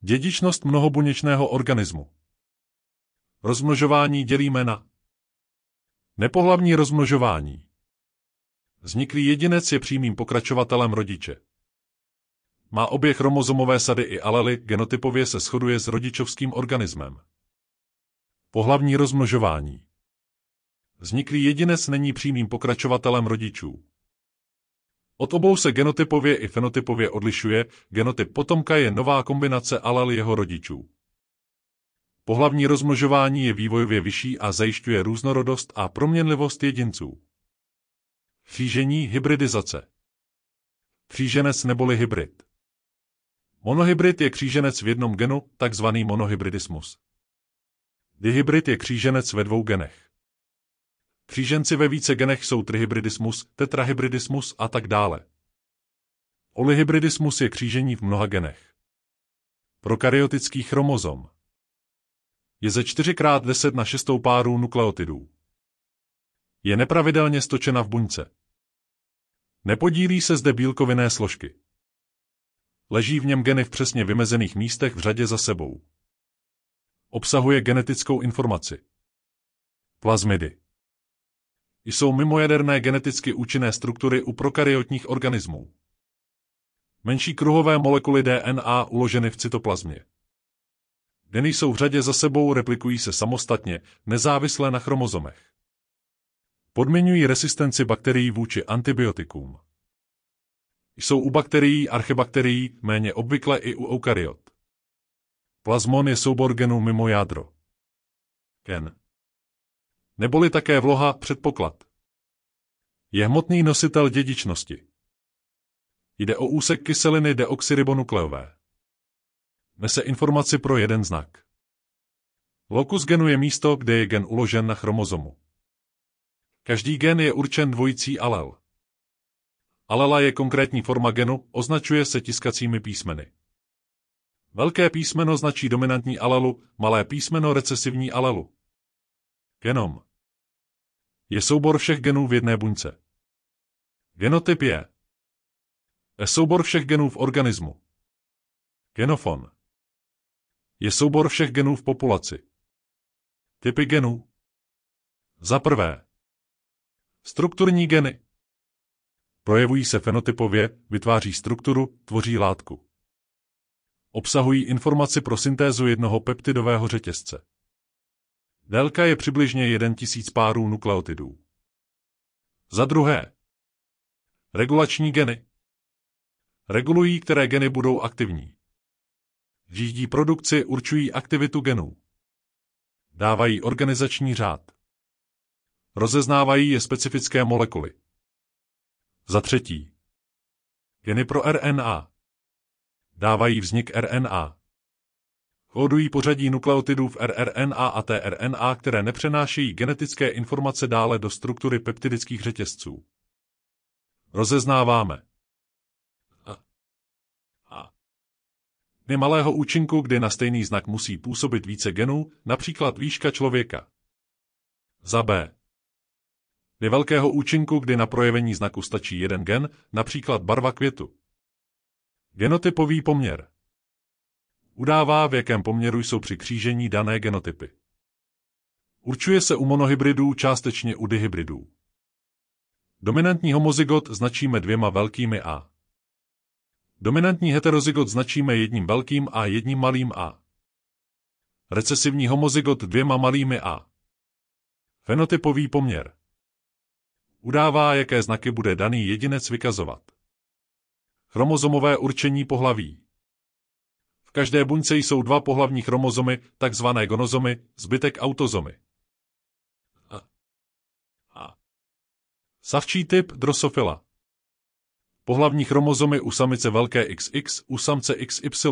Dědičnost mnohobuněčného organismu. Rozmnožování dělíme na nepohlavní rozmnožování. Vzniklý jedinec je přímým pokračovatelem rodiče. Má obě chromozomové sady i alely, genotypově se shoduje s rodičovským organismem. Pohlavní rozmnožování. Vzniklý jedinec není přímým pokračovatelem rodičů. Od obou se genotypově i fenotypově odlišuje, genotyp potomka je nová kombinace alel jeho rodičů. Pohlavní rozmnožování je vývojově vyšší a zajišťuje různorodost a proměnlivost jedinců. Křížení hybridizace. Kříženec neboli hybrid. Monohybrid je kříženec v jednom genu, takzvaný monohybridismus. Dihybrid je kříženec ve dvou genech. Kříženci ve více genech jsou trihybridismus, tetrahybridismus a tak dále. Olyhybridismus je křížení v mnoha genech. Prokaryotický chromozom je ze 4x10 na 6 párů nukleotidů. Je nepravidelně stočena v buňce. Nepodílí se zde bílkovinné složky. Leží v něm geny v přesně vymezených místech v řadě za sebou. Obsahuje genetickou informaci. Plazmidy. Jsou mimojaderné geneticky účinné struktury u prokaryotních organismů. Menší kruhové molekuly DNA uloženy v cytoplazmě. Geny jsou v řadě za sebou, replikují se samostatně, nezávisle na chromozomech. Podmiňují resistenci bakterií vůči antibiotikům. Jsou u bakterií, archebakterií, méně obvykle i u eukaryot. Plazmon je soubor genů mimo jádro. Gen. Neboli také vloha předpoklad. Je hmotný nositel dědičnosti. Jde o úsek kyseliny deoxyribonukleové. Nese informaci pro jeden znak. Lokus genu je místo, kde je gen uložen na chromozomu. Každý gen je určen dvojicí alel. Alela je konkrétní forma genu, označuje se tiskacími písmeny. Velké písmeno značí dominantní alelu, malé písmeno recesivní alelu. Genom je soubor všech genů v jedné buňce. Genotyp je soubor všech genů v organismu. Genofon je soubor všech genů v populaci. Typy genů Za prvé Strukturní geny Projevují se fenotypově, vytváří strukturu, tvoří látku. Obsahují informaci pro syntézu jednoho peptidového řetězce. Délka je přibližně 1000 párů nukleotidů. Za druhé. Regulační geny. Regulují, které geny budou aktivní. Řídí produkci, určují aktivitu genů. Dávají organizační řád. Rozeznávají je specifické molekuly. Za třetí. Geny pro RNA. Dávají vznik RNA. Kódují pořadí nukleotidů v rRNA a tRNA, které nepřenášejí genetické informace dále do struktury peptidických řetězců. Rozeznáváme. A. A. malého účinku, kdy na stejný znak musí působit více genů, například výška člověka. Za B. Je velkého účinku, kdy na projevení znaku stačí jeden gen, například barva květu. Genotypový poměr. Udává, v jakém poměru jsou při křížení dané genotypy. Určuje se u monohybridů, částečně u dihybridů. Dominantní homozygot značíme dvěma velkými A. Dominantní heterozygot značíme jedním velkým a jedním malým A. Recesivní homozygot dvěma malými A. Fenotypový poměr. Udává, jaké znaky bude daný jedinec vykazovat. Chromozomové určení pohlaví. Každé buňce jsou dva pohlavní chromozomy, takzvané gonozomy, zbytek autozomy. Savčí typ drosofila. Pohlavní chromozomy u samice velké XX, u samce XY.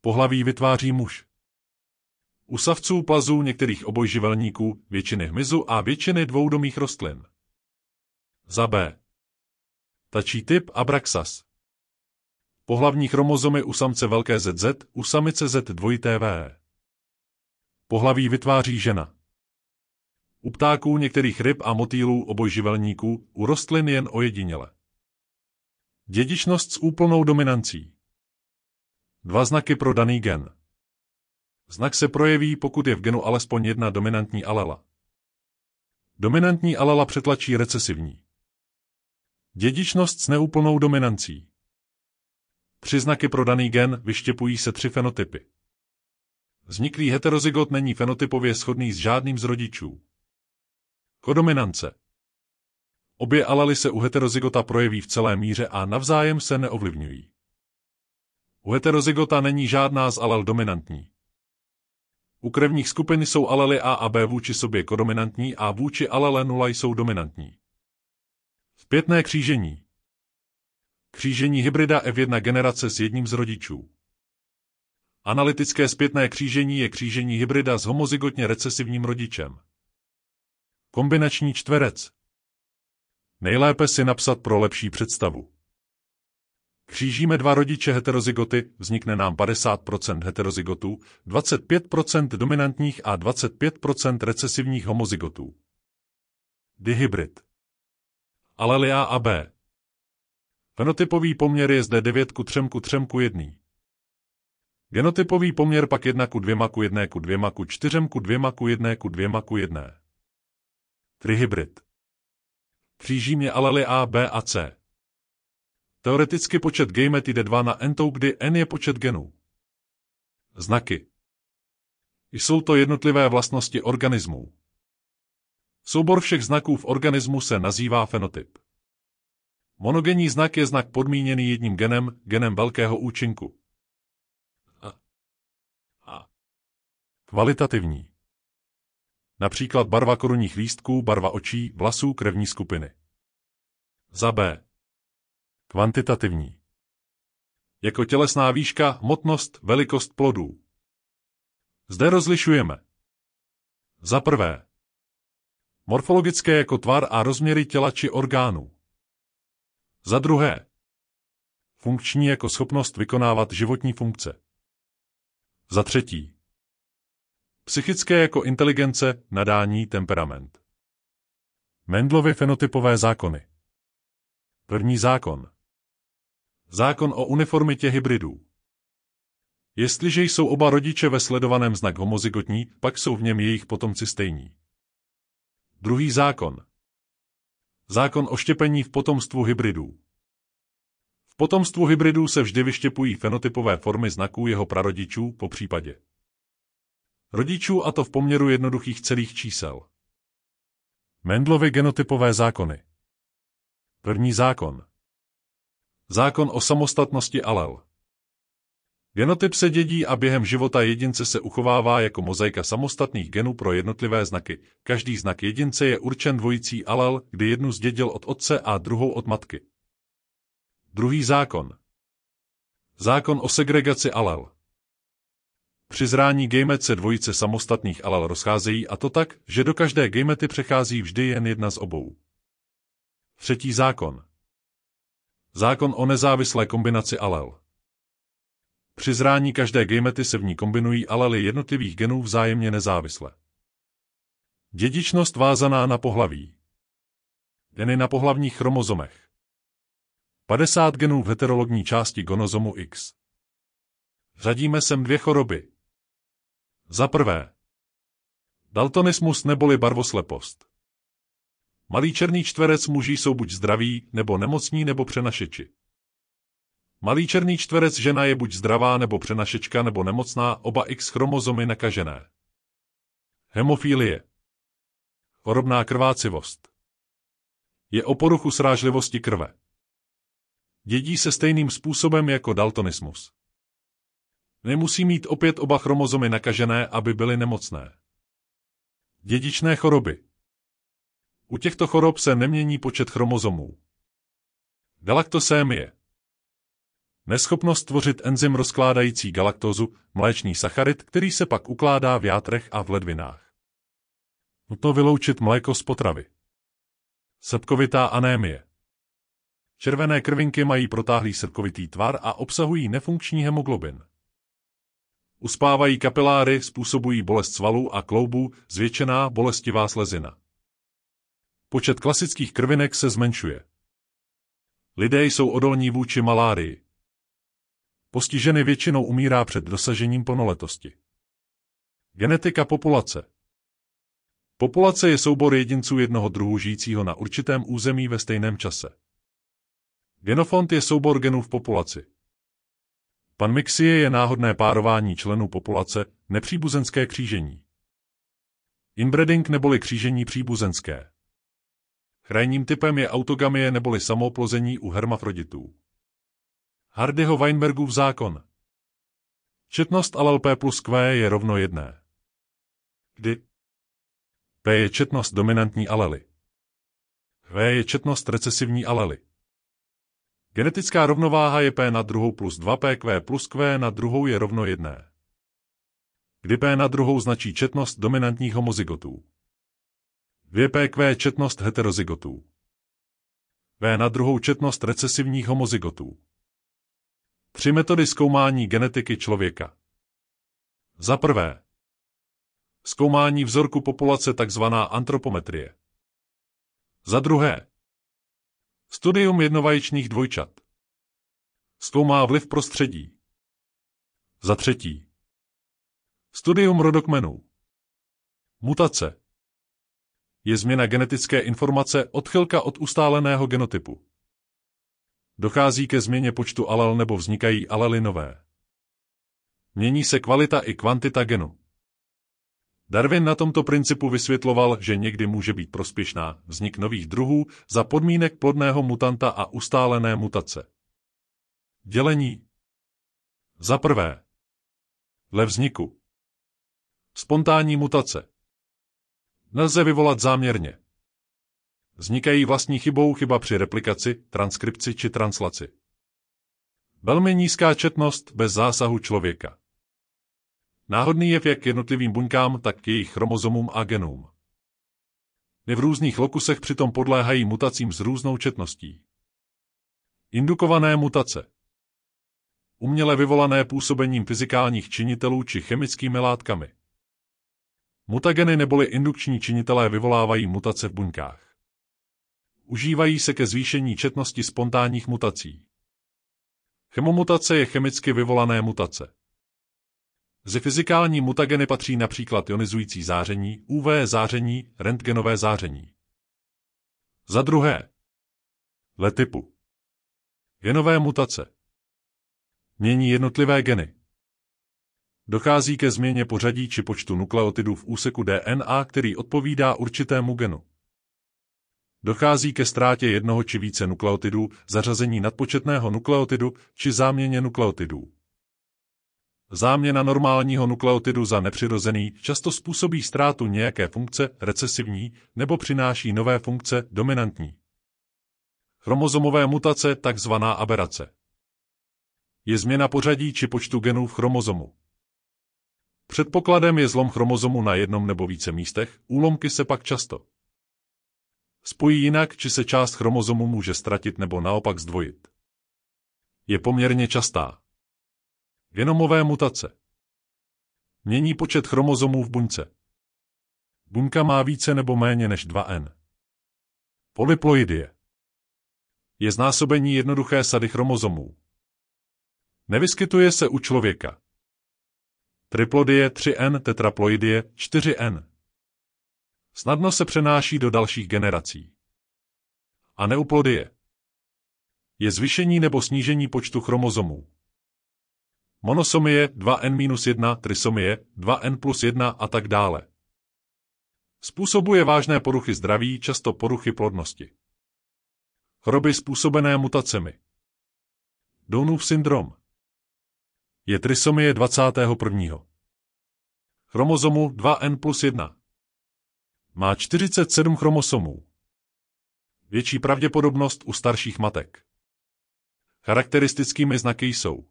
Pohlaví vytváří muž. U savců plazů některých obojživelníků, většiny hmyzu a většiny dvoudomých rostlin. Za B. Tačí typ Abraxas. Pohlavní chromozomy u samce velké ZZ, u samice Z dvojité V. Pohlaví vytváří žena. U ptáků některých ryb a motýlů obojživelníků, u rostlin jen ojediněle. Dědičnost s úplnou dominancí. Dva znaky pro daný gen. Znak se projeví, pokud je v genu alespoň jedna dominantní alela. Dominantní alela přetlačí recesivní. Dědičnost s neúplnou dominancí. Tři znaky pro daný gen vyštěpují se tři fenotypy. Vzniklý heterozygot není fenotypově shodný s žádným z rodičů. Kodominance. Obě alely se u heterozygota projeví v celé míře a navzájem se neovlivňují. U heterozygota není žádná z alel dominantní. U krevních skupin jsou alely A a B vůči sobě kodominantní a vůči alele 0 jsou dominantní. Zpětné křížení. Křížení hybrida F1 generace s jedním z rodičů. Analytické zpětné křížení je křížení hybrida s homozygotně recesivním rodičem. Kombinační čtverec. Nejlépe si napsat pro lepší představu. Křížíme dva rodiče heterozygoty, vznikne nám 50% heterozygotů, 25% dominantních a 25% recesivních homozygotů. Dihybrid. Alelia a B. Fenotypový poměr je zde 9 ku 3 ku 3 ku 1. Genotypový poměr pak 1 ku 2 ku 1 ku 2 ku 4 ku 2 ku 1 ku 2 ku 1. Trihybrid. Kříží alely A, B a C. Teoreticky počet gamet jde 2 na n tou, kdy n je počet genů. Znaky. Jsou to jednotlivé vlastnosti organismů. Soubor všech znaků v organismu se nazývá fenotyp. Monogenní znak je znak podmíněný jedním genem, genem velkého účinku. Kvalitativní. Například barva korunních lístků, barva očí, vlasů, krevní skupiny. Za B. Kvantitativní. Jako tělesná výška, hmotnost, velikost plodů. Zde rozlišujeme. Za prvé. Morfologické jako tvar a rozměry těla či orgánů. Za druhé. Funkční jako schopnost vykonávat životní funkce. Za třetí. Psychické jako inteligence, nadání, temperament. Mendlovy fenotypové zákony. První zákon. Zákon o uniformitě hybridů. Jestliže jsou oba rodiče ve sledovaném znak homozygotní, pak jsou v něm jejich potomci stejní. Druhý zákon. Zákon o štěpení v potomstvu hybridů. V potomstvu hybridů se vždy vyštěpují fenotypové formy znaků jeho prarodičů, po případě rodičů a to v poměru jednoduchých celých čísel. Mendlovy genotypové zákony. První zákon. Zákon o samostatnosti alel. Genotyp se dědí a během života jedince se uchovává jako mozaika samostatných genů pro jednotlivé znaky. Každý znak jedince je určen dvojicí alel, kdy jednu zdědil od otce a druhou od matky. Druhý zákon. Zákon o segregaci alel. Při zrání gamet se dvojice samostatných alel rozcházejí a to tak, že do každé gamety přechází vždy jen jedna z obou. Třetí zákon. Zákon o nezávislé kombinaci alel. Při zrání každé gamety se v ní kombinují alely jednotlivých genů vzájemně nezávisle. Dědičnost vázaná na pohlaví. Geny na pohlavních chromozomech. 50 genů v heterologní části gonozomu X. Řadíme sem dvě choroby. Za prvé. Daltonismus neboli barvoslepost. Malý černý čtverec muží jsou buď zdraví, nebo nemocní, nebo přenašeči. Malý černý čtverec žena je buď zdravá, nebo přenašečka, nebo nemocná, oba X chromozomy nakažené. Hemofílie. Chorobná krvácivost. Je o poruchu srážlivosti krve. Dědí se stejným způsobem jako daltonismus. Nemusí mít opět oba chromozomy nakažené, aby byly nemocné. Dědičné choroby. U těchto chorob se nemění počet chromozomů. Galaktosémie. Neschopnost tvořit enzym rozkládající galaktózu, mléčný sacharid, který se pak ukládá v játrech a v ledvinách. Nutno vyloučit mléko z potravy. Srpkovitá anémie. Červené krvinky mají protáhlý srpkovitý tvar a obsahují nefunkční hemoglobin. Uspávají kapiláry, způsobují bolest svalů a kloubů, zvětšená bolestivá slezina. Počet klasických krvinek se zmenšuje. Lidé jsou odolní vůči malárii. Postižený většinou umírá před dosažením plnoletosti. Genetika populace Populace je soubor jedinců jednoho druhu žijícího na určitém území ve stejném čase. Genofond je soubor genů v populaci. Panmixie je náhodné párování členů populace, nepříbuzenské křížení. Inbreeding neboli křížení příbuzenské. Krajním typem je autogamie neboli samooplození u hermafroditů. Hardyho Weinbergův zákon. Četnost alel P plus Q je rovno jedné. Kdy P je četnost dominantní alely. V je četnost recesivní alely. Genetická rovnováha je P na druhou plus 2PQ plus Q na druhou je rovno jedné. Kdy P na druhou značí četnost dominantních homozygotů. 2PQ četnost heterozygotů. V na druhou četnost recesivních homozygotů. Tři metody zkoumání genetiky člověka. Za prvé. Zkoumání vzorku populace takzvaná antropometrie. Za druhé. Studium jednovaječných dvojčat. Zkoumá vliv prostředí. Za třetí. Studium rodokmenů. Mutace. Je změna genetické informace odchylka od ustáleného genotypu. Dochází ke změně počtu alel nebo vznikají alely nové. Mění se kvalita i kvantita genu. Darwin na tomto principu vysvětloval, že někdy může být prospěšná vznik nových druhů za podmínek plodného mutanta a ustálené mutace. Dělení Za prvé. Le vzniku. Spontánní mutace. Nelze vyvolat záměrně. Vznikají vlastní chybou chyba při replikaci, transkripci či translaci. Velmi nízká četnost bez zásahu člověka. Náhodný jev jak jednotlivým buňkám, tak jejich chromozomům a genům. My v různých lokusech přitom podléhají mutacím s různou četností. Indukované mutace. Uměle vyvolané působením fyzikálních činitelů či chemickými látkami. Mutageny neboli indukční činitelé vyvolávají mutace v buňkách. Užívají se ke zvýšení četnosti spontánních mutací. Chemomutace je chemicky vyvolané mutace. Ze fyzikální mutageny patří například ionizující záření, UV záření, rentgenové záření. Za druhé. Letypu. Genové mutace. Mění jednotlivé geny. Dochází ke změně pořadí či počtu nukleotidů v úseku DNA, který odpovídá určitému genu. Dochází ke ztrátě jednoho či více nukleotidů, zařazení nadpočetného nukleotidu či záměně nukleotidů. Záměna normálního nukleotidu za nepřirozený často způsobí ztrátu nějaké funkce recesivní nebo přináší nové funkce dominantní. Chromozomové mutace, takzvaná aberace. Je změna pořadí či počtu genů v chromozomu. Předpokladem je zlom chromozomu na jednom nebo více místech, úlomky se pak často spojí jinak, či se část chromozomu může ztratit nebo naopak zdvojit. Je poměrně častá. Genomové mutace. Mění počet chromozomů v buňce. Buňka má více nebo méně než 2N. Polyploidie. Je znásobení jednoduché sady chromozomů. Nevyskytuje se u člověka. Triplodie 3N, tetraploidie 4N. Snadno se přenáší do dalších generací. A neuplodie. Je zvyšení nebo snížení počtu chromozomů. Monosomie 2N-1, trisomie 2N plus 1 a tak dále. Způsobuje vážné poruchy zdraví, často poruchy plodnosti. Choroby způsobené mutacemi. Downův syndrom. Je trisomie 21. Chromozomu 2N plus 1. Má 47 chromosomů. Větší pravděpodobnost u starších matek. Charakteristickými znaky jsou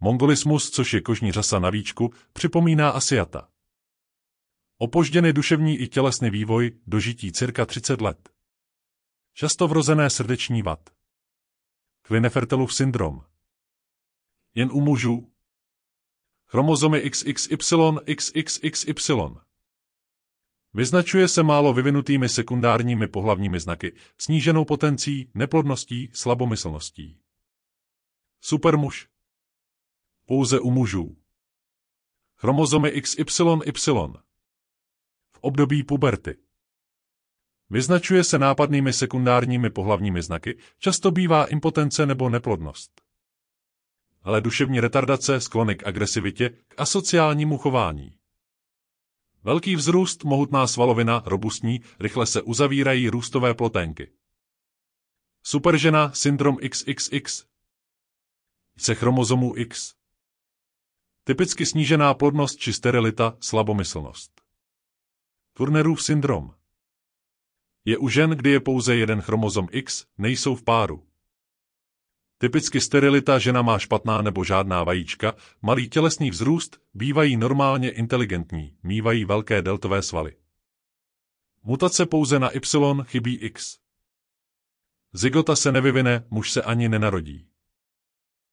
Mongolismus, což je kožní řasa na víčku, připomíná Asiata. Opožděný duševní i tělesný vývoj, dožití cirka 30 let. Často vrozené srdeční vad. Klinefertelův syndrom. Jen u mužů. Chromozomy XXY, XXXY. Vyznačuje se málo vyvinutými sekundárními pohlavními znaky, sníženou potencí, neplodností, slabomyslností. Supermuž. Pouze u mužů. Chromozomy XYY. V období puberty. Vyznačuje se nápadnými sekundárními pohlavními znaky, často bývá impotence nebo neplodnost. Ale duševní retardace, sklony k agresivitě, k asociálnímu chování. Velký vzrůst, mohutná svalovina, robustní, rychle se uzavírají růstové ploténky. Superžena, syndrom XXX. Se chromozomu X. Typicky snížená plodnost či sterilita, slabomyslnost. Turnerův syndrom. Je u žen, kdy je pouze jeden chromozom X, nejsou v páru. Typicky sterilita žena má špatná nebo žádná vajíčka, malý tělesný vzrůst, bývají normálně inteligentní, mývají velké deltové svaly. Mutace pouze na Y chybí X. Zygota se nevyvine, muž se ani nenarodí.